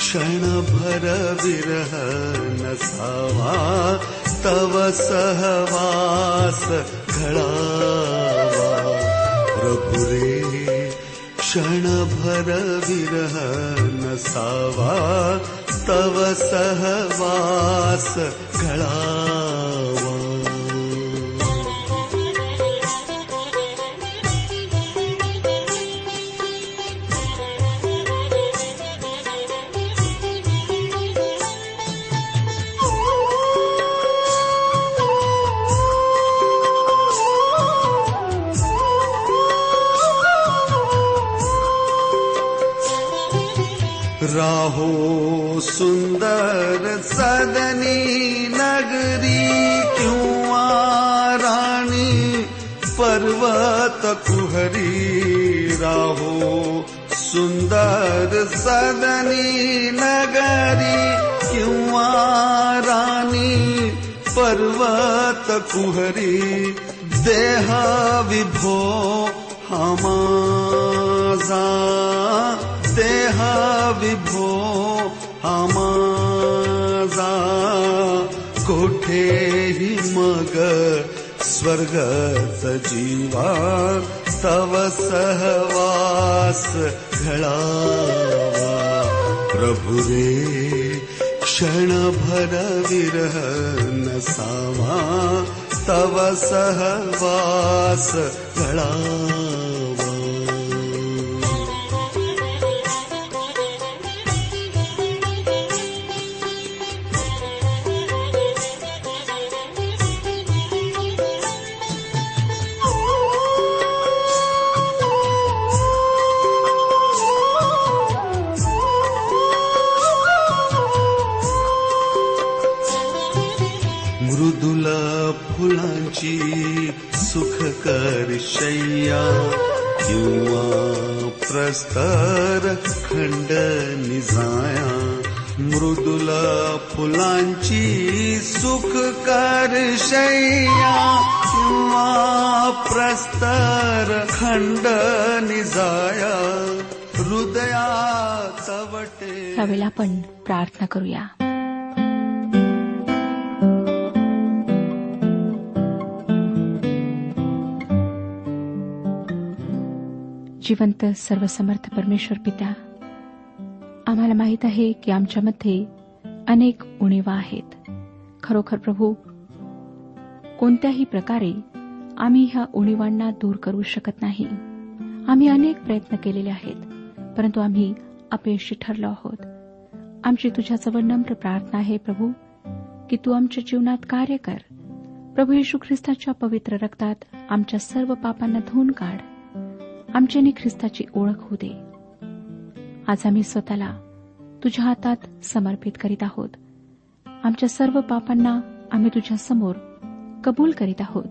क्षण भरविरह न तव सहवास रुपुरे प्रभुरे भर विरह न सावा तव सहवास गा राहो सुंदर सदनी नगरी किंवा राणी पर्वत कुहरी राहो सुंदर सदनी नगरी किंवा राणी पर्वत कुहरी देह विभो हमाजा। देह विभो हमाजा कोठेही मग? स्वर्गच जीवा तव सहवास घडावा प्रभु रे क्षणभर विरह नसावा तव सहवास घडावा शय्या किंवा प्रस्तर खंड निजाया हृदया चवटे यावेळेला आपण प्रार्थना करूया. जिवंत सर्वसमर्थ परमेश्वर पित्या आम्हाला माहीत आहे की आमच्यामध्ये अनेक उणीवा आहेत. खरोखर प्रभू कोणत्याही प्रकारे आम्ही ह्या उणीवांना दूर करू शकत नाही. आम्ही अनेक प्रयत्न केलेले आहेत परंतु आम्ही अपयशी ठरलो आहोत. आमची तुझ्याजवळ नम्र प्रार्थना आहे प्रभू की तू आमच्या जीवनात कार्य कर. प्रभू येशू ख्रिस्ताच्या पवित्र रक्तात आमच्या सर्व पापांना धुवून काढ. आमच्याने ख्रिस्ताची ओळख होऊ दे. आज आम्ही स्वतःला तुझ्या हातात समर्पित करीत आहोत. आमच्या सर्व पापांना आम्ही तुझ्या समोर कबूल करीत आहोत.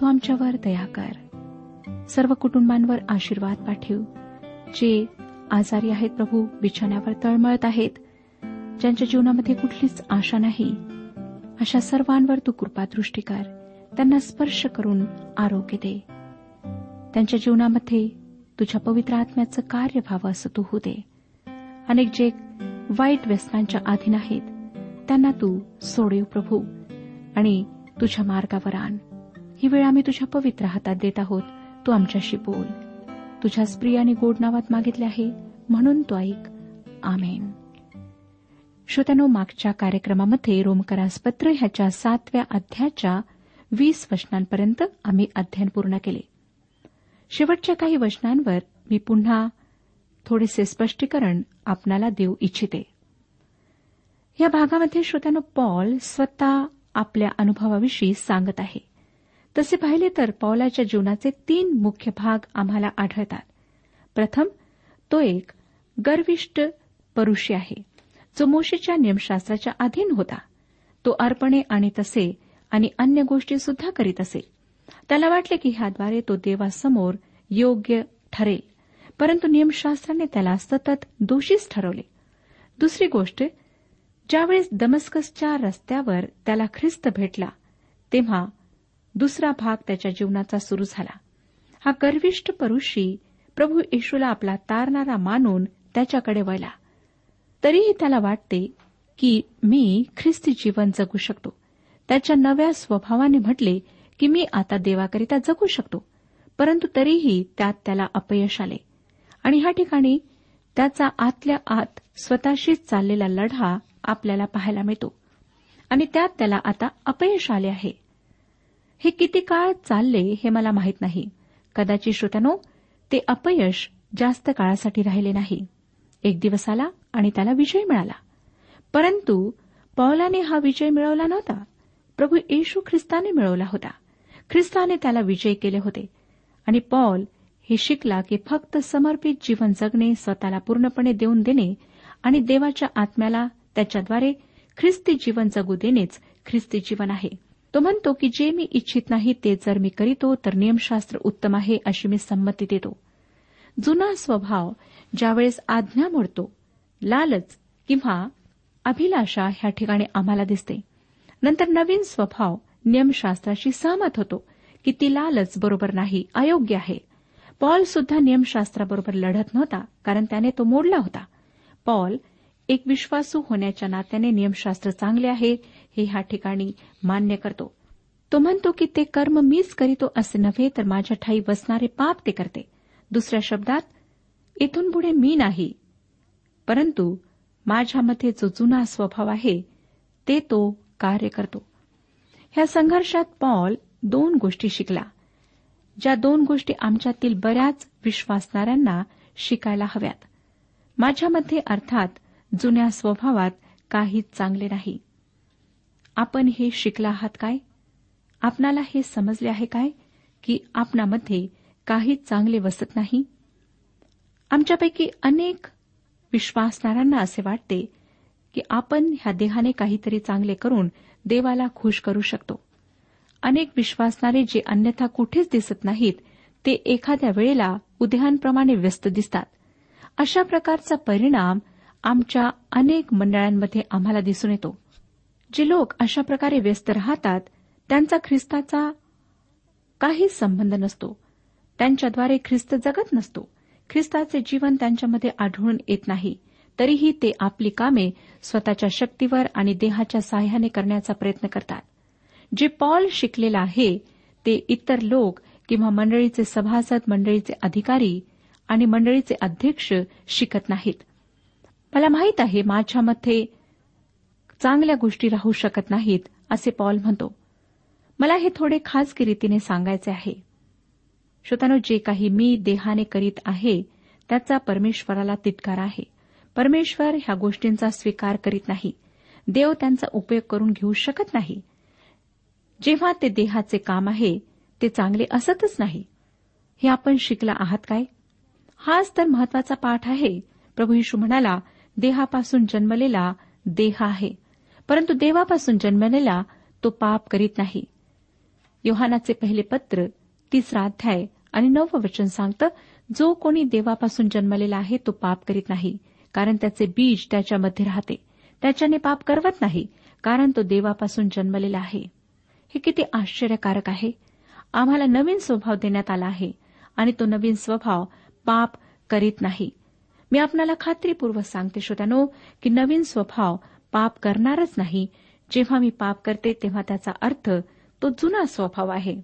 तू आमच्यावर दया कर. सर्व कुटुंबांवर आशीर्वाद पाठव. जे आजारी आहेत प्रभू बिछाण्यावर तळमळत आहेत ज्यांच्या जीवनामध्ये कुठलीच आशा नाही अशा सर्वांवर तू कृपादृष्टी कर. त्यांना स्पर्श करून आरोग्य दे. त्यांच्या जीवनामध्ये तुझ्या पवित्र आत्म्याचं कार्य व्हावं असं तू होऊ दे. अनेक जे वाईट व्यसनांच्या अधीन आहेत त्यांना तू सोडीव प्रभू. आणि तुझ्या मार्गावर आण. ही वेळ आम्ही तुझ्या पवित्र हातात देत आहोत. तू आमच्याशी बोल. तुझ्या स्प्रिय आणि गोड नावात मागितले आहे. म्हणून तो ऐक. आमेन. श्रोत्यानो मागच्या कार्यक्रमामध्ये रोमकरास पत्र ह्याच्या सातव्या अध्यायाच्या वीस वचनांपर्यंत आम्ही अध्ययन पूर्ण केले. शेवटच्या काही वचनांवर मी पुन्हा थोडेसे स्पष्टीकरण आपणाला देऊ इच्छिते. या भागामध्ये श्रोत्यानो पॉल स्वतः आपल्या अनुभवाविषयी सांगत आहे. तसे पाहिले तर पौलाच्या जीवनाचे तीन मुख्य भाग आम्हाला आढळतात. प्रथम तो एक गर्विष्ट परुषी आहे जो मोशीच्या नियमशास्त्राच्या अधीन होता. तो अर्पणे आणि तसे आणि अन्य गोष्टी सुद्धा करीत असे. त्याला वाटले की ह्याद्वारे तो देवासमोर योग्य ठरेल परंतु नियमशास्त्राने त्याला सतत दोषीच ठरवले. दुसरी गोष्ट ज्यावेळेस दमस्कसच्या रस्त्यावर त्याला ख्रिस्त भेटला तेव्हा दुसरा भाग त्याच्या जीवनाचा सुरू झाला. हा गर्विष्ठ परुषी प्रभू येशूला आपला तारणारा मानून त्याच्याकडे वळला. तरीही त्याला वाटते की मी ख्रिस्ती जीवन जगू शकतो. त्याच्या नव्या स्वभावाने म्हटले की मी आता देवाकरिता जगू शकतो परंतु तरीही त्यात त्याला अपयश आले. आणि ह्या ठिकाणी त्याचा आतल्या आत स्वतःशीच चाललेला लढा आपल्याला पाहायला मिळतो. आणि त्यात त्याला आता अपयश आले आहे. हे किती काळ चालले हे मला माहीत नाही. कदाचित श्रोत्यानो ते अपयश जास्त काळासाठी राहिले नाही. एक दिवस आला आणि त्याला विजय मिळाला. परंतु पौलाने हा विजय मिळवला नव्हता. प्रभू येशू ख्रिस्ताने मिळवला होता. ख्रिस्ताने त्याला विजय केले होते. आणि पॉल हे शिकला की फक्त समर्पित जीवन जगणे स्वतःला पूर्णपणे देऊन देणे आणि देवाच्या आत्म्याला त्याच्याद्वारे ख्रिस्ती जीवन जगू देणेच ख्रिस्ती जीवन आहे. तो म्हणतो की जे मी इच्छित नाही ते जर मी करीतो तर नियमशास्त्र उत्तम आहे अशी मी संमती देतो. जुना स्वभाव ज्यावेळेस आज्ञा मोडतो लालच किंवा अभिलाषा ह्या ठिकाणी आम्हाला दिसते. नंतर नवीन स्वभाव नियमशास्त्राशी सहमत होतो की ती लालच बरोबर नाही अयोग्य आहे. पॉल सुद्धा नियमशास्त्राबरोबर लढत नव्हता कारण त्याने तो मोडला होता. पॉल एक विश्वासू होण्याच्या नात्याने नियमशास्त्र चांगले आहे हे ह्या ठिकाणी मान्य करतो. तो म्हणतो की ते कर्म मीच करीतो असे नव्हे तर माझ्या ठाई बसणारे पाप ते करते. दुसऱ्या शब्दात इथून पुढे मी नाही. परंतु माझ्यामध्ये जो जुना स्वभाव आहे ते तो कार्य करतो. ह्या संघर्षात पॉल दोन गोष्टी शिकला ज्या दोन गोष्टी आमच्यातील बऱ्याच विश्वासणाऱ्यांना शिकायला हव्यात. माझ्यामध्ये अर्थात जुन्या स्वभावात काहीच चांगले नाही. आपण हे शिकला आहात काय? आपणाला हे समजले आहे काय? की आपणामध्ये काहीच चांगले वसत नाही? आमच्यापैकी अनेक विश्वासणाऱ्यांना असे वाटते की आपण ह्या देहाने काहीतरी चांगले करून देवाला खुश करू शकतो. अनेक विश्वासणारे जे अन्यथा कुठेच दिसत नाहीत ते एखाद्या वेळेला उद्यानप्रमाणे व्यस्त दिसतात. अशा प्रकारचा परिणाम आमच्या अनेक मंडळांमध्ये आम्हाला दिसून येतो. जे लोक अशा प्रकारे व्यस्त राहतात त्यांचा ख्रिस्ताचा काहीच संबंध नसतो. त्यांच्याद्वारे ख्रिस्त जगत नसतो. ख्रिस्ताचे जीवन त्यांच्यामध्ये आढळून येत नाही. तरीही ते आपली कामे स्वतःच्या शक्तीवर आणि देहाच्या साह्याने करण्याचा प्रयत्न करतात. जे पॉल शिकलेला आहे ते इतर लोक किंवा मंडळीचे सभासद मंडळीचे अधिकारी आणि मंडळीचे अध्यक्ष शिकत नाहीत. मला माहीत आहे माझ्यामध्ये चांगल्या गोष्टी राहू शकत नाहीत असे पॉल म्हणतो. मला हे थोडे खासगी रीतीने सांगायचे आहे. श्रोतानो जे काही मी देहाने करीत आहे त्याचा परमेश्वराला तितकार आहे. परमेश्वर ह्या गोष्टींचा स्वीकार करीत नाही. देव त्यांचा उपयोग करून घेऊ शकत नाही. जेव्हा ते देहाचे काम आहे ते चांगले असतच नाही. हे आपण शिकला आहात काय? हाच तर महत्त्वाचा पाठ आहे. प्रभू यशू म्हणाला देहापासून जन्मलेला देह आहे. परंतु देवापासून जन्मलेला तो पाप करीत नाही. योहानाचे पहिले पत्र तिसरा अध्याय आणि नववं वचन सांगतं जो कोणी देवापासून जन्मलेला आहे तो पाप करीत नाही कारण त्याचे बीज त्याच्यामध्ये राहते. त्याच्याने पाप करवत नाही कारण तो देवापासून जन्मलेला आहे. हे किती आश्चर्यकारक आहे. आम्हाला नवीन स्वभाव देण्यात आला आहे आणि तो नवीन स्वभाव पाप करीत नाही. मी आपणाला खात्रीपूर्वक सांगते श्रोत्यानो की नवीन स्वभाव पाप करणारच नाही. जेव्हा मी पाप करते तेव्हा त्याचा अर्थ तो जुना स्वभाव आहे.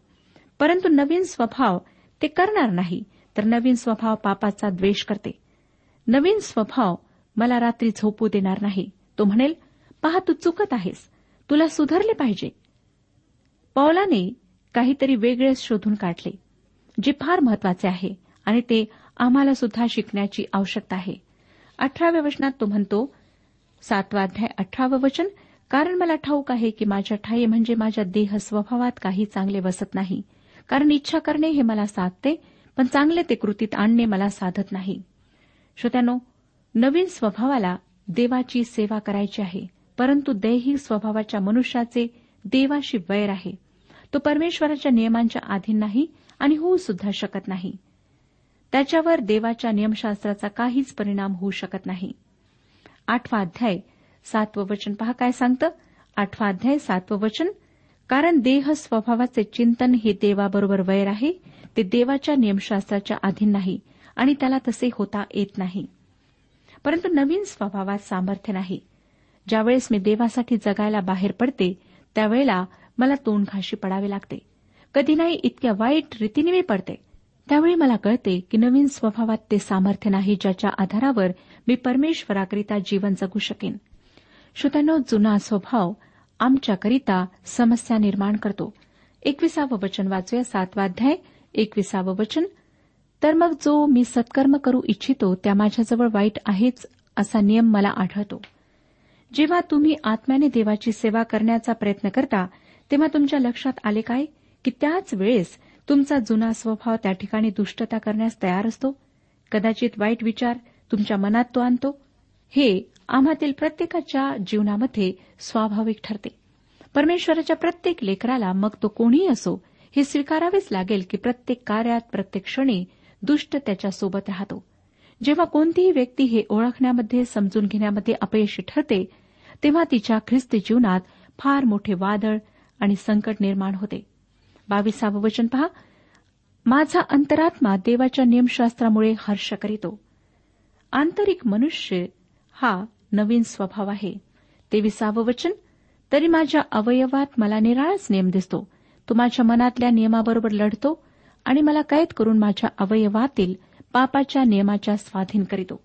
परंतु नवीन स्वभाव ते करणार नाही तर नवीन स्वभाव पापाचा द्वेष करते. नवीन स्वभाव मला रात्री झोपू देणार नाही. तो म्हणेल पहा तू चुकत आहेस. तुला सुधारले पाहिजे. पौलाने काहीतरी वेगळेच शोधून काढले जे फार महत्त्वाचे आहे आणि ते आम्हाला सुद्धा शिकण्याची आवश्यकता आहे. अठराव्या वचनात तो म्हणतो सातवाध्याय अठरावं वचन कारण मला ठाऊक आहे की माझ्या ठाई म्हणजे माझ्या देह स्वभावात काही चांगले वसत नाही. कारण इच्छा करणे हे मला साधते पण चांगले ते कृतीत आणणे मला साधत नाही. श्रोत्यानो नवीन स्वभावाला देवाची सेवा करायची आहे परंतु दैहिक स्वभावाच्या मनुष्याचे देवाशी वैर आहे. तो परमेश्वराच्या नियमांच्या अधीन नाही आणि होऊ सुद्धा शकत नाही. त्याच्यावर देवाच्या नियमशास्त्राचा काहीच परिणाम होऊ शकत नाही. आठवा अध्याय सातवं वचन. पहा काय सांगतं? आठवा अध्याय सातवं वचन. कारण देह स्वभावाचे चिंतन हे देवाबरोबर वैर आहे ते देवाच्या नियमशास्त्राच्या अधीन नाही आणि त्याला तसे होता येत नाही. परंतु नवीन स्वभावात सामर्थ्य नाही. ज्यावेळेस मी देवासाठी जगायला बाहेर पडते त्यावेळेला मला तोंड घाशी पडावे लागते. कधी नाही इतक्या वाईट रीतीने मी पडते. त्यावेळी मला कळते की नवीन स्वभावात ते सामर्थ्य नाही ज्याच्या आधारावर मी परमेश्वराकरिता जीवन जगू शकेन. श्रोत्यानो जुना स्वभाव आमच्याकरिता समस्या निर्माण करतो. एकविसावं वचन वाचूया सातवाध्याय एकविसावं वचन. तर मग जो मी सत्कर्म करू इच्छितो त्या माझ्याजवळ वाईट आहेच असा नियम मला आढळतो. जेव्हा तुम्ही आत्म्याने देवाची सेवा करण्याचा प्रयत्न करता तेव्हा तुमच्या लक्षात आले काय? की त्याच वेळेस तुमचा जुना स्वभाव त्या ठिकाणी दुष्टता करण्यास तयार असतो. कदाचित वाईट विचार तुमच्या मनात तो आणतो. हे आम्हातील प्रत्येकाच्या जीवनामध्ये स्वाभाविक ठरते. परमेश्वराच्या प्रत्येक लेकराला मग तो कोणीही असो हे स्वीकारावेच लागेल की प्रत्येक कार्यात प्रत्येक क्षणी दुष्ट त्याच्यासोबत राहतो. जेव्हा कोणतीही व्यक्ती हे ओळखण्यामध्ये समजून घेण्यामध्ये अपयशी ठरते तेव्हा तिच्या ख्रिस्ती जीवनात फार मोठे वादळ आणि संकट निर्माण होते. बावीसावं वचन पहा. माझा अंतरात्मा देवाच्या नियमशास्त्रामुळे हर्ष करीतो. आंतरिक मनुष्य हा नवीन स्वभाव आहे. तेविसावं वचन तरी माझ्या अवयवात मला निराळाच नियम दिसतो. तो माझ्या मनातल्या नियमाबरोबर लढतो आणि मला कैद करून माझ्या अवयवातील पापाच्या नियमाच्या स्वाधीन करीतो.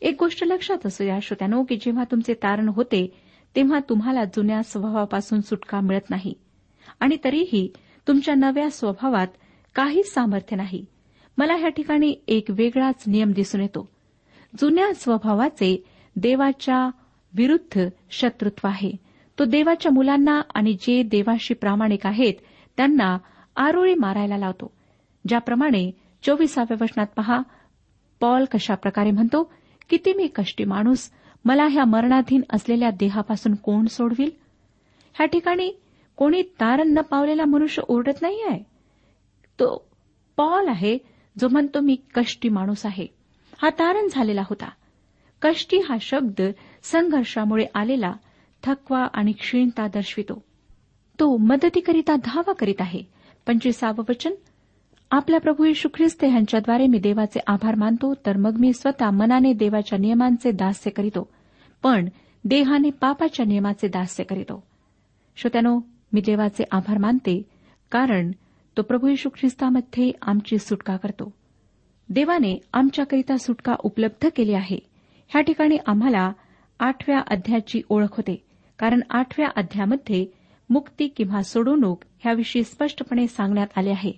एक गोष्ट लक्षात असू या श्रोत्यानो की जेव्हा तुमचे तारण होते तेव्हा तुम्हाला जुन्या स्वभावापासून सुटका मिळत नाही. आणि तरीही तुमच्या नव्या स्वभावात काहीच सामर्थ्य नाही. मला ह्या ठिकाणी एक वेगळाच नियम दिसून येतो. जुन्या स्वभावाचे देवाच्या विरुद्ध शत्रुत्व आहे. तो देवाच्या मुलांना आणि जे देवाशी प्रामाणिक आहेत त्यांना आरोळी मारायला लावतो. ज्याप्रमाणे चोवीसाव्या वचनात पहा पॉल कशा प्रकारे म्हणतो किती मी कष्टी माणूस मला ह्या मरणाधीन असलेल्या देहापासून कोण सोडविल? ह्या ठिकाणी कोणी तारण न पावलेला मनुष्य ओरडत नाही आहे तो पॉल आहे जो म्हणतो मी कष्टी माणूस आहे. हा तारण झालेला होता. कष्टी हा शब्द संघर्षामुळे आलेला थकवा आणि क्षीणता दर्शवितो. तो मदतीकरिता धावा करीत आहे. पंचवीसावं वचन आपल्या प्रभू यशू ख्रिस्त यांच्याद्वारे मी देवाचे आभार मानतो तर मग मी स्वतः मनाने देवाच्या नियमांचे दास्य करीतो पण देहाने पापाच्या नियमाचे दास्य करीतो. श्रोत्यानो मी देवाचे आभार मानते कारण तो प्रभू येशू ख्रिस्तामध्ये आमची सुटका करतो. देवाने आमच्याकरिता सुटका उपलब्ध केली आहे. ह्या ठिकाणी आम्हाला आठव्या अध्यायाची ओळख होते कारण आठव्या अध्यायामध्ये मुक्ती किंवा सोडवणूक ह्याविषयी स्पष्टपणे सांगण्यात आले आहे.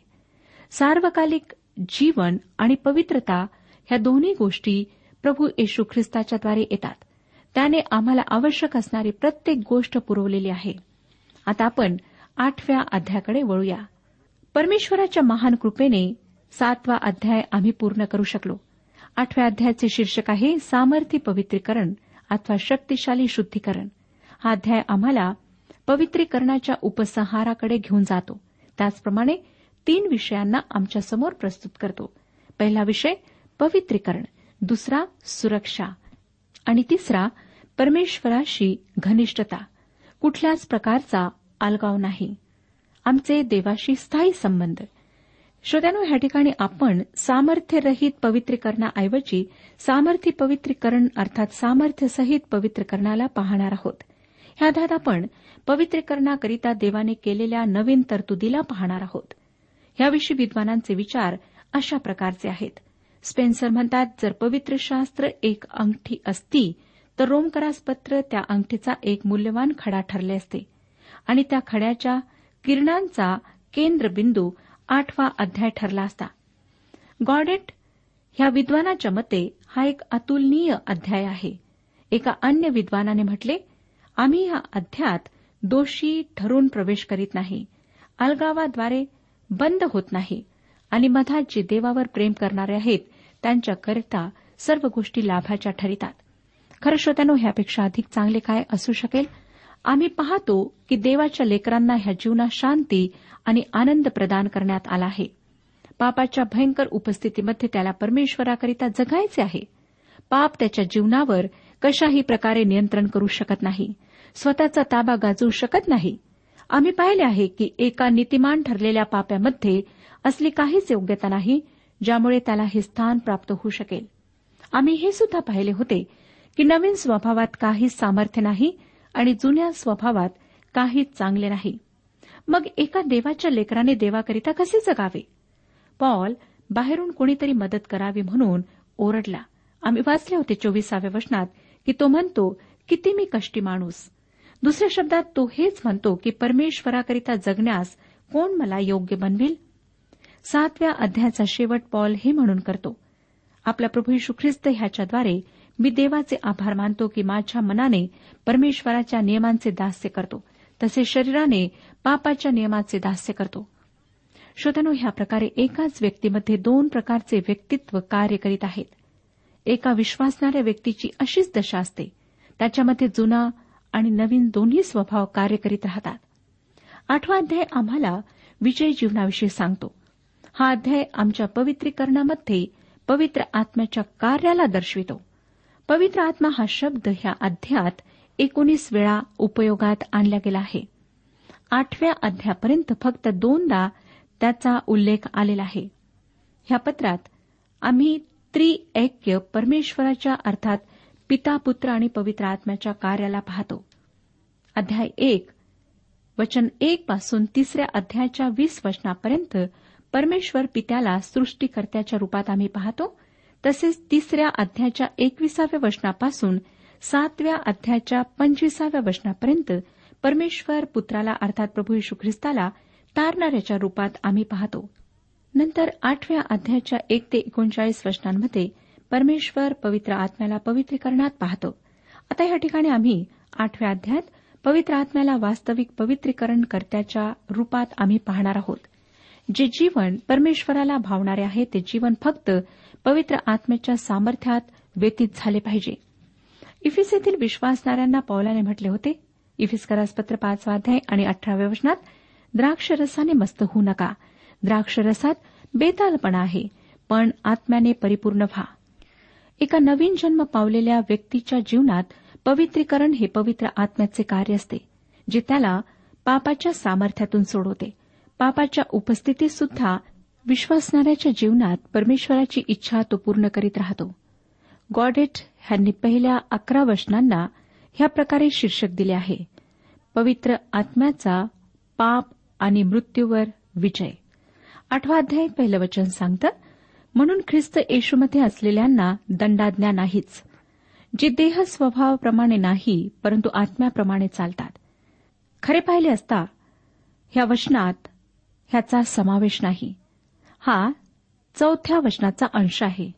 सार्वकालिक जीवन आणि पवित्रता ह्या दोन्ही गोष्टी प्रभू येशू ख्रिस्ताच्याद्वारे येतात. त्याने आम्हाला आवश्यक असणारी प्रत्येक गोष्ट पुरवलेली आहे. आता आपण आठव्या अध्यायाकडे वळूया. परमेश्वराच्या महान कृपेने सातवा अध्याय आम्ही पूर्ण करू शकलो. आठव्या अध्यायाचे शीर्षक आहे सामर्थ्य पवित्रीकरण अथवा शक्तिशाली शुद्धीकरण. हा अध्याय आम्हाला पवित्रीकरणाच्या उपसंहाराकडे घेऊन जातो. त्याचप्रमाणे तीन विषयांना आमच्यासमोर प्रस्तुत करतो. पहिला विषय पवित्रीकरण. दुसरा सुरक्षा. आणि तिसरा परमेश्वराशी घनिष्ठता. कुठल्याच प्रकारचा अलगाव नाही. आमचे देवाशी स्थायी संबंध. श्रोत्यानो ह्या ठिकाणी आपण सामर्थ्यरहित पवित्रीकरणाऐवजी सामर्थ्य पवित्रीकरण अर्थात सामर्थ्यसहित पवित्रीकरणाला पाहणार आहोत. ह्या अध्यात आपण पवित्रीकरणाकरिता देवाने केलेल्या नवीन तरतुदीला पाहणार आहोत. ह्याविषयी विद्वानांचे विचार अशा प्रकारचे आहेत. स्पेन्सर म्हणतात जर पवित्र शास्त्र एक अंगठी असती तर रोमकरासपत्र त्या अंगठीचा एक मूल्यवान खडा ठरले असते. आणि त्या खड्याच्या किरणांचा केंद्रबिंदू आठवा अध्याय ठरला असता. गॉडेट ह्या विद्वानाच्या मते हा एक अतुलनीय अध्याय आहे. एका अन्य विद्वानाने म्हटले आम्ही या अध्यात दोषी ठरून प्रवेश करीत नाही. अलगावाद्वारे बंद होत नाही. आणि मधात जे देवावर प्रेम करणारे आहेत त्यांच्याकरिता सर्व गोष्टी लाभाच्या ठरितात. खरं श्रोत्यानो ह्यापेक्षा अधिक चांगले काय असू शकेल? आम्ही पाहतो की देवाच्या लेकरांना ह्या जीवनात शांती आणि आनंद प्रदान करण्यात आला आहे. पापाच्या भयंकर उपस्थितीमध्ये त्याला परमेश्वराकरिता जगायचे आहे. पाप त्याच्या जीवनावर कशाही प्रकारे नियंत्रण करू शकत नाही. स्वतःचा ताबा गाजवू शकत नाही. आम्ही पाहिले आहे की एका नीतिमान ठरलेल्या पाप्यामध्ये असली काहीच योग्यता नाही ज्यामुळे त्याला हे स्थान प्राप्त होऊ शकेल. आम्ही हे सुद्धा पाहिले होते की नवीन स्वभावात काहीच सामर्थ्य नाही आणि जुन्या स्वभावात काहीच चांगले नाही. मग एका देवाच्या लेकराने देवाकरिता कसे जगावे? पॉल बाहेरून कोणीतरी मदत करावी म्हणून ओरडला. आम्ही वाचले होते चोवीसाव्या वचनात की तो म्हणतो किती मी कष्टी माणूस. दुसऱ्या शब्दात तो हेच म्हणतो की परमेश्वराकरिता जगण्यास कोण मला योग्य बनविल? सातव्या अध्यायाचा शेवट पॉल हे म्हणून करतो. आपला प्रभू यशू ख्रिस्त ह्याच्याद्वारे मी देवाचे आभार मानतो की माझ्या मनाने परमेश्वराच्या नियमांचे दास्य करतो. तसे शरीराने पापाच्या नियमाचे दास्य करतो. श्रोतनो ह्या प्रकारे एकाच व्यक्तीमध्ये दोन प्रकारचे व्यक्तित्व कार्य करीत आहेत. एका विश्वासणाऱ्या व्यक्तीची अशीच दशा असते. त्याच्यामध्ये जुना आणि नवीन दोन्ही स्वभाव कार्य करीत राहतात. आठवा अध्याय आम्हाला विजय जीवनाविषयी सांगतो. हा अध्याय आमच्या पवित्रीकरणामध्ये पवित्र आत्म्याच्या कार्याला दर्शवितो. पवित्र आत्मा हा शब्द ह्या अध्यायात एकोणीस वेळा उपयोगात आणला गेला आहे. आठव्या अध्यापर्यंत फक्त दोनदा त्याचा उल्लेख आलेला आहे. ह्या पत्रात आम्ही त्रिऐक्य परमेश्वराच्या अर्थात पिता पुत्र आणि पवित्र आत्म्याच्या कार्याला पाहतो. अध्याय एक वचन एक पासून तिसऱ्या अध्यायाच्या वीस वचनापर्यंत परमेश्वर पित्याला सृष्टीकर्त्याच्या रूपात आम्ही पाहतो. तसेच तिसऱ्या अध्याच्या एकविसाव्या वचनापासून सातव्या अध्याच्या पंचवीसाव्या वचनापर्यंत परमेश्वर पुत्राला अर्थात प्रभू यशू ख्रिस्ताला तारणाऱ्याच्या रूपात आम्ही पाहतो. नंतर आठव्या अध्यायाच्या एक ते एकोणचाळीस वचनांमध्ये परमेश्वर पवित्र आत्म्याला पवित्रीकरणात पाहतो. आता या ठिकाणी आम्ही आठव्या अध्यायात पवित्र आत्म्याला वास्तविक पवित्रीकरण कर्त्याच्या रूपात आम्ही पाहणार आहोत. जे जीवन परमेश्वराला भावणारे आहे ते जीवन फक्त पवित्र आत्म्याच्या सामर्थ्यात व्यतीत झाले पाहिजे. इफिस येथील विश्वासणाऱ्यांना पौलाने म्हटले होते इफिसकरास पत्र पाचवा अध्याय आणि अठराव्या वचनात द्राक्षरसाने मस्त होऊ नका. द्राक्षरसात बेतालपणा आहे पण आत्म्याने परिपूर्ण व्हा. एका नवीन जन्म पावलेल्या व्यक्तीच्या जीवनात पवित्रीकरण हे पवित्र आत्म्याचे कार्य असते जे त्याला पापाच्या सामर्थ्यातून सोडवते. पापाच्या उपस्थितीत सुद्धा विश्वासणाऱ्याच्या जीवनात परमेश्वराची इच्छा तो पूर्ण करीत राहतो. गॉडेट ह्यांनी पहिल्या अकरा वचनांना ह्या प्रकारे शीर्षक दिले आहे. पवित्र आत्म्याचा पाप आणि मृत्यूवर विजय. आठवा अध्याय पहिलं वचन सांगतं म्हणून ख्रिस्त येशूमध्ये असलेल्यांना दंडाज्ञा नाहीच जे देह स्वभावाप्रमाणे नाही परंतु आत्म्याप्रमाणे चालतात. खरे पाहिले असता ह्या वचनात ह्याचा समावेश नाही. हा चौथ्या वचनाचा अंश आहे.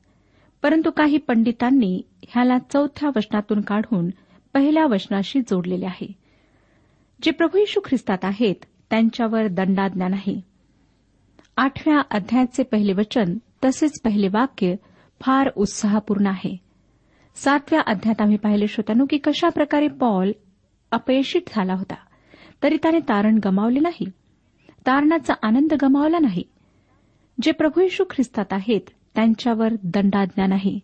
परंतु काही पंडितांनी ह्याला चौथ्या वचनातून काढून पहिल्या वचनाशी जोडलेले आहे. जे प्रभू यशू ख्रिस्तात आहेत त्यांच्यावर दंडाज्ञा नाही. आठव्या अध्यायाचे पहिले वचन तसेच पहिले वाक्य फार उत्साहपूर्ण आहे. सातव्या अध्यायात आम्ही पाहिले श्रोत्यानो की कशा प्रकारे पॉल अपयशित झाला होता तरी त्याने तारण गमावले नाही. तारणाचा आनंद गमावला नाही. जे प्रभू येशू ख्रिस्तात आहेत त्यांच्यावर दंडाज्ञा नाही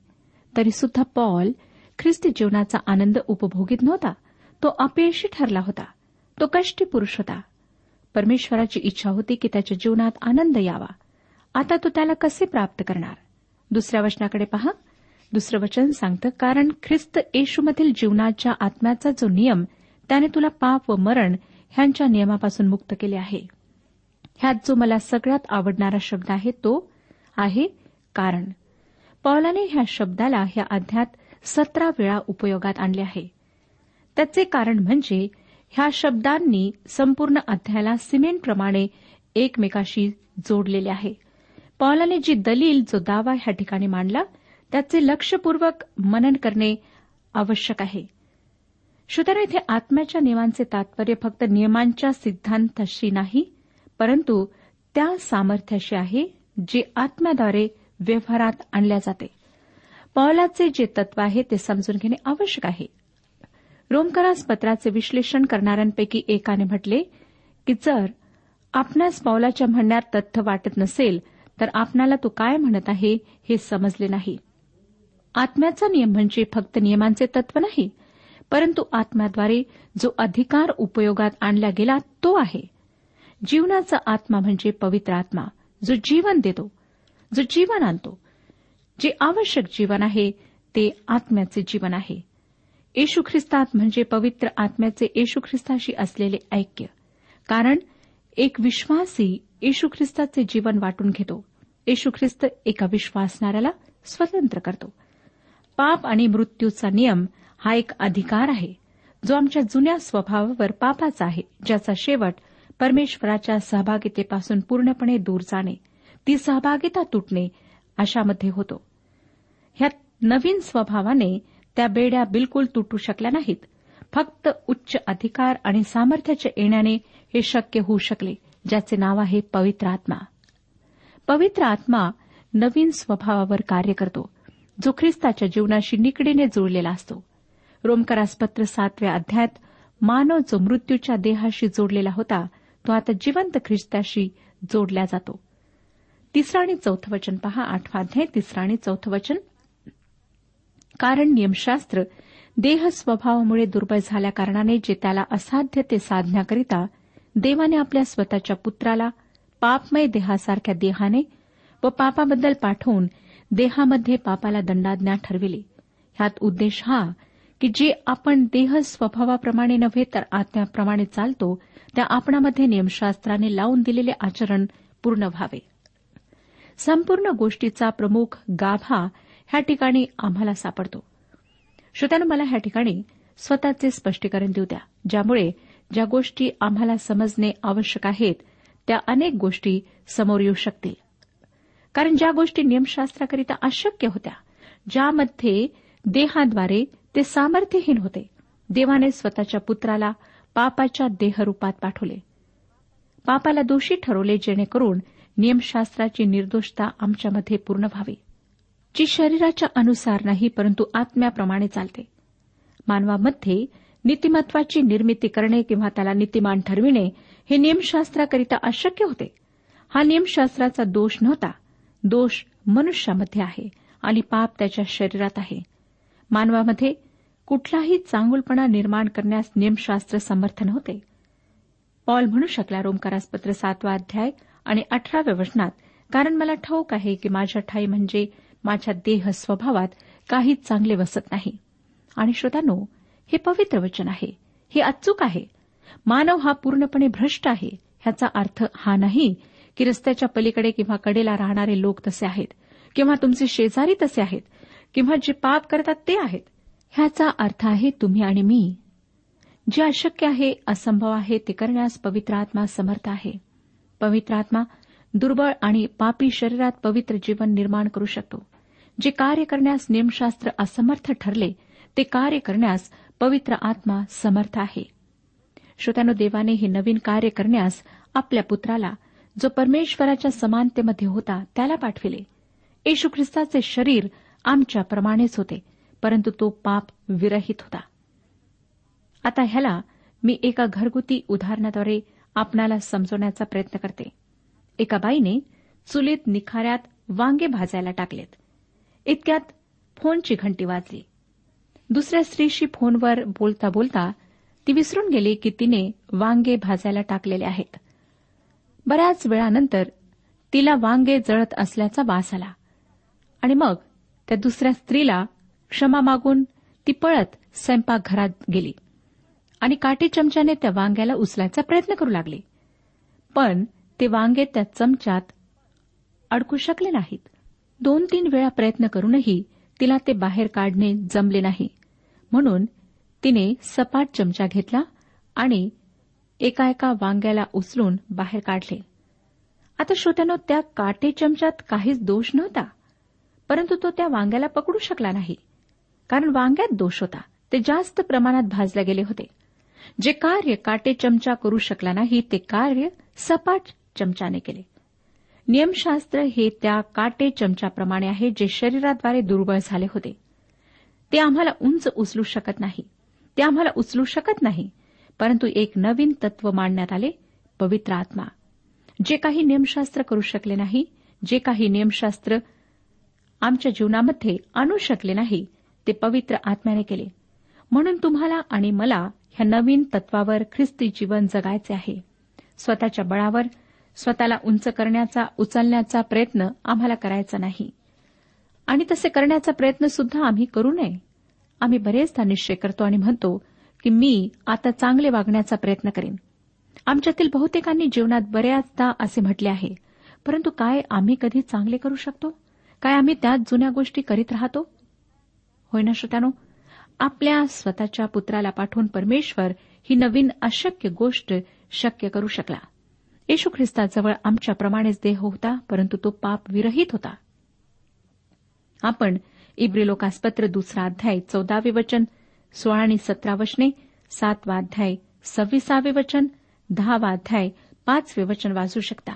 तरी सुद्धा पॉल ख्रिस्ती जीवनाचा आनंद उपभोगीत नव्हता. तो अपयशी ठरला होता. तो कष्टी पुरुष होता. परमेश्वराची इच्छा होती की त्याच्या जीवनात आनंद यावा. आता तो त्याला कसे प्राप्त करणार? दुसऱ्या वचनाकडे पहा. दुसरं वचन सांगतं कारण ख्रिस्त येशूमधील जीवनाच्या आत्म्याचा जो नियम त्याने तुला पाप व मरण ह्यांच्या नियमापासून मुक्त केले आहे. ह्यात जो मला सगळ्यात आवडणारा शब्द आहे तो आहे कारण. पौलाने ह्या शब्दाला ह्या अध्यात सतरा वेळा उपयोगात आणले आहे. त्याचे कारण म्हणजे ह्या शब्दांनी संपूर्ण अध्यायाला सिमेंटप्रमाणे एकमेकाशी जोडलेले आहे. पौलाने जी दलील जो दावा ह्या ठिकाणी मांडला त्याचे लक्षपूर्वक मनन करणे आवश्यक आहे. श्रोत्यानो इथे आत्म्याच्या नियमांचे तात्पर्य फक्त नियमांच्या सिद्धांताशी नाही परंतु त्या सामर्थ्याशी आहे जे आत्म्याद्वारे व्यवहारात आणल्या जाते. पौलाचे जे तत्व आहे ते समजून घेणे आवश्यक आहे. रोमकरास पत्राचे विश्लेषण करणाऱ्यांपैकी एकाने म्हटले की जर आपणास पौलाच्या म्हणण्यात तथ्य वाटत नसेल तर आपणाला तो काय म्हणत आहे हे समजले नाही. आत्म्याचा नियम म्हणजे फक्त नियमांचे तत्व नाही परंतु आत्म्याद्वारे जो अधिकार उपयोगात आणला गेला तो आहे. जीवनाचा आत्मा म्हणजे पवित्र आत्मा जो जीवन देतो जो जीवन आणतो. जे आवश्यक जीवन आहे ते आत्म्याचे जीवन आहे. येशू ख्रिस्तात म्हणजे पवित्र आत्म्याचे येशू ख्रिस्ताशी असलेले ऐक्य. कारण एक विश्वासी येशू ख्रिस्ताचे जीवन वाटून घेतो. येशू ख्रिस्त एका विश्वासणाऱ्याला स्वतंत्र करतो. पाप आणि मृत्यूचा नियम हा एक अधिकार आहे जो आमच्या जुन्या स्वभावावर पापाचा आहे ज्याचा शेवट परमेश्वराच्या सहभागितेपासून पूर्णपणे दूर जाणे ती सहभागिता तुटणे अशामध्ये होतो. ह्या नवीन स्वभावाने त्या बेड्या बिलकुल तुटू शकल्या नाहीत. फक्त उच्च अधिकार आणि सामर्थ्याच्या येण्याने हे शक्य होऊ शकले ज्याचे नाव आहे पवित्र आत्मा. पवित्र आत्मा नवीन स्वभावावर कार्य करतो जो ख्रिस्ताच्या जीवनाशी निकडीने जुळलेला असतो. रोमकरासपत्र सातव्या अध्यायात मानव जो मृत्यूच्या देहाशी जोडलेला होता तो आता जिवंत ख्रिस्ताशी जोडला जातो. तिसरं आणि चौथं वचन पहा आठवा अध्याय तिसरं आणि चौथं वचन. कारण नियमशास्त्र देह स्वभावामुळे दुर्बळ झाल्या कारणाने जे त्याला असाध्य ते साधण्याकरिता देवाने आपल्या स्वतःच्या पुत्राला पापमय देहासारख्या देहाने व पापाबद्दल पाठवून देहामध्ये पापाला दंडाज्ञा ठरविले. ह्यात उद्देश हा की जे आपण देह स्वभावाप्रमाणे नव्हे तर आत्म्याप्रमाणे चालतो त्या आपणामध्ये नियमशास्त्राने लावून दिलेले आचरण पूर्ण व्हावे. संपूर्ण गोष्टीचा प्रमुख गाभा ह्या ठिकाणी आम्हाला सापडतो. श्रोत्यानं मला ह्या ठिकाणी स्वतःचे स्पष्टीकरण देऊ द्या ज्यामुळे ज्या गोष्टी आम्हाला समजणे आवश्यक आहेत त्या अनेक गोष्टी समोर येऊ शकतील. कारण ज्या गोष्टी नियमशास्त्राकरिता अशक्य होत्या ज्यामध्ये देहाद्वारे ते सामर्थ्यहीन होते. देवाने स्वतःच्या पुत्राला पापाच्या देहरूपात पाठवले. पापाला दोषी ठरवले जेणेकरून नियमशास्त्राची निर्दोषता आमच्यामध्ये पूर्ण व्हावी. जी शरीराच्या अनुसार नाही परंतु आत्म्याप्रमाणे चालते. मानवामध्ये नीतिमत्वाची निर्मिती करणे किंवा त्याला नीतिमान ठरविणे हे नियमशास्त्राकरिता अशक्य होते. हा नियमशास्त्राचा दोष नव्हता. दोष मनुष्यामध्ये आहे आणि पाप त्याच्या शरीरात आहे. मानवामध्ये कुठलाही चांगुलपणा निर्माण करण्यास नियमशास्त्र समर्थन होते. पॉल म्हणू शकला रोमकारास पत्र सातवा अध्याय आणि अठराव्या वचनात कारण मला ठाऊक आहे की माझ्या ठाई म्हणजे माझ्या देह स्वभावात काही चांगले वसत नाही. आणि श्रोतानो हे पवित्र वचन आहे. हे अचूक आहे. मानव हा पूर्णपणे भ्रष्ट आहे. ह्याचा अर्थ हा नाही की रस्त्याच्या पलीकडे किंवा कडेला राहणारे लोक तसे आहेत किंवा तुमचे शेजारी तसे आहेत. किंवा जे पाप करतात ते आहेत. ह्याचा अर्थ आहे तुम्ही आणि मी. जे अशक्य आहे असंभव आहे ते करण्यास पवित्र आत्मा समर्थ आहे. पवित्र आत्मा दुर्बळ आणि पापी शरीरात पवित्र जीवन निर्माण करू शकतो. जे कार्य करण्यास नियमशास्त्र असमर्थ ठरले ते कार्य करण्यास पवित्र आत्मा समर्थ आहे. श्रोत्यानो देवाने हे नवीन कार्य करण्यास आपल्या पुत्राला जो परमेश्वराच्या समानतेमध्ये होता त्याला पाठविले. येशू ख्रिस्ताचे शरीर आमच्याप्रमाणेच होते परंतु तो पाप विरहित होता. आता ह्याला मी एका घरगुती उदाहरणाद्वारे आपणाला समजवण्याचा प्रयत्न करते. एका बाईने चुलीत निखाऱ्यात वांगे भाजायला टाकलेत. इतक्यात फोनची घंटी वाजली. दुसऱ्या स्त्रीशी फोनवर बोलता बोलता ती विसरून गेली की तिने वांगे भाजायला टाकलेले आहेत. बऱ्याच वेळानंतर तिला वांगे जळत असल्याचा वास आला. आणि मग त्या दुसऱ्या स्त्रीला क्षमा मागून ती पळत स्वयंपाकघरात गेली आणि काठी चमच्याने त्या वांग्याला उचलायचा प्रयत्न करू लागली. पण ते वांगे त्या चमच्यात अडकू शकले नाहीत. दोन तीन वेळा प्रयत्न करूनही तिला ते बाहेर काढणे जमले नाही. म्हणून तिने सपाट चमचा घेतला आणि एका एका वांग्याला उचलून बाहेर काढले. आता श्रोत्यानो त्या काटे चमच्यात काहीच दोष नव्हता. परंतु तो त्या वांग्याला पकडू शकला नाही. कारण वांग्यात दोष होता. ते जास्त प्रमाणात भाजले गेले होते. जे कार्य काटे चमचा करू शकला नाही ते कार्य सपाट चमचाने केले. नियमशास्त्र हे त्या काटे चमच्याप्रमाणे आहे जे शरीराद्वारे दुर्बळ झाले होते. ते आम्हाला उंच उचलू शकत नाही. ते आम्हाला उचलू शकत नाही. परंतु एक नवीन तत्व मांडण्यात आले पवित्र आत्मा. जे काही नियमशास्त्र करू शकले नाही जे काही नियमशास्त्र आमच्या जीवनामध्ये आणू शकले नाही ते पवित्र आत्म्याने केले. म्हणून तुम्हाला आणि मला ह्या नवीन तत्वावर ख्रिस्ती जीवन जगायचे आहे. स्वतःच्या बळावर स्वतःला उंच करण्याचा उचलण्याचा प्रयत्न आम्हाला करायचा नाही. आणि तसे करण्याचा प्रयत्न सुद्धा आम्ही करू नये. आम्ही बरेचदा निश्चय करतो आणि म्हणतो की मी आता चांगले वागण्याचा प्रयत्न करेन. आमच्यातील बहुतेकांनी जीवनात बऱ्याचदा असे म्हटले आहे परंतु काय आम्ही कधी चांगले करू शकतो? काय आम्ही त्याच जुन्या गोष्टी करीत राहतो? होय ना श्रोत्यानो? आपल्या स्वतःच्या पुत्राला पाठवून परमेश्वर ही नवीन अशक्य गोष्ट शक्य करू शकला. येशू ख्रिस्ताजवळ आमच्याप्रमाणेच देह होता परंतु तो पाप विरहित होता. आपण इब्री लोकासपत्र दुसरा अध्याय चौदावे वचन सोळा आणि सतरा वचने सातवा अध्याय सव्वीसावे वचन दहावा अध्याय पाचवे वचन वाचू शकता.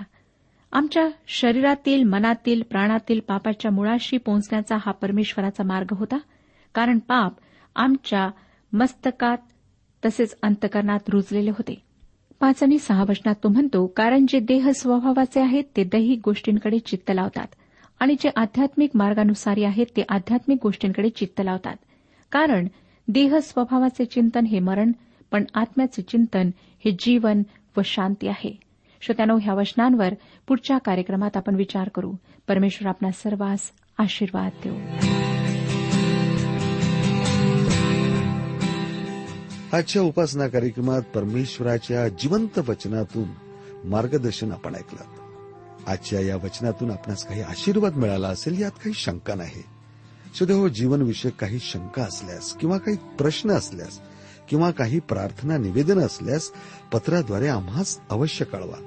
आमच्या शरीरातील मनातील प्राणातील पापाच्या मुळाशी पोहोचण्याचा हा परमेश्वराचा मार्ग होता. कारण पाप आमच्या मस्तकात तसेच अंतकरणात रुजलेले होते. पाच आणि सहा वचनात तो म्हणतो कारण जे देह स्वभावाचे आहेत ते दैहिक गोष्टींकडे चित्त लावतात. आणि जे आध्यात्मिक मार्गानुसारी आहेत ते आध्यात्मिक गोष्टींकडे चित्त लावतात. कारण देह स्वभावाचे चिंतन हे मरण पण आत्म्याचे चिंतन हे जीवन व शांती आहे. श्रोत्यानो ह्या वचनांवर पुढच्या कार्यक्रमात आपण विचार करू. परमेश्वर आपला सर्वांस आशीर्वाद देऊ. आजच्या उपासना कार्यक्रमात परमेश्वराच्या जिवंत वचनातून मार्गदर्शन आपण ऐकलं. आजच्या या वचनातून आपणास काही आशीर्वाद मिळाला असेल यात काही शंका नाही. सुदैव हो जीवनविषयक काही शंका असल्यास किंवा काही प्रश्न असल्यास किंवा काही प्रार्थना निवेदन असल्यास पत्राद्वारे आम्हाच अवश्य कळवा.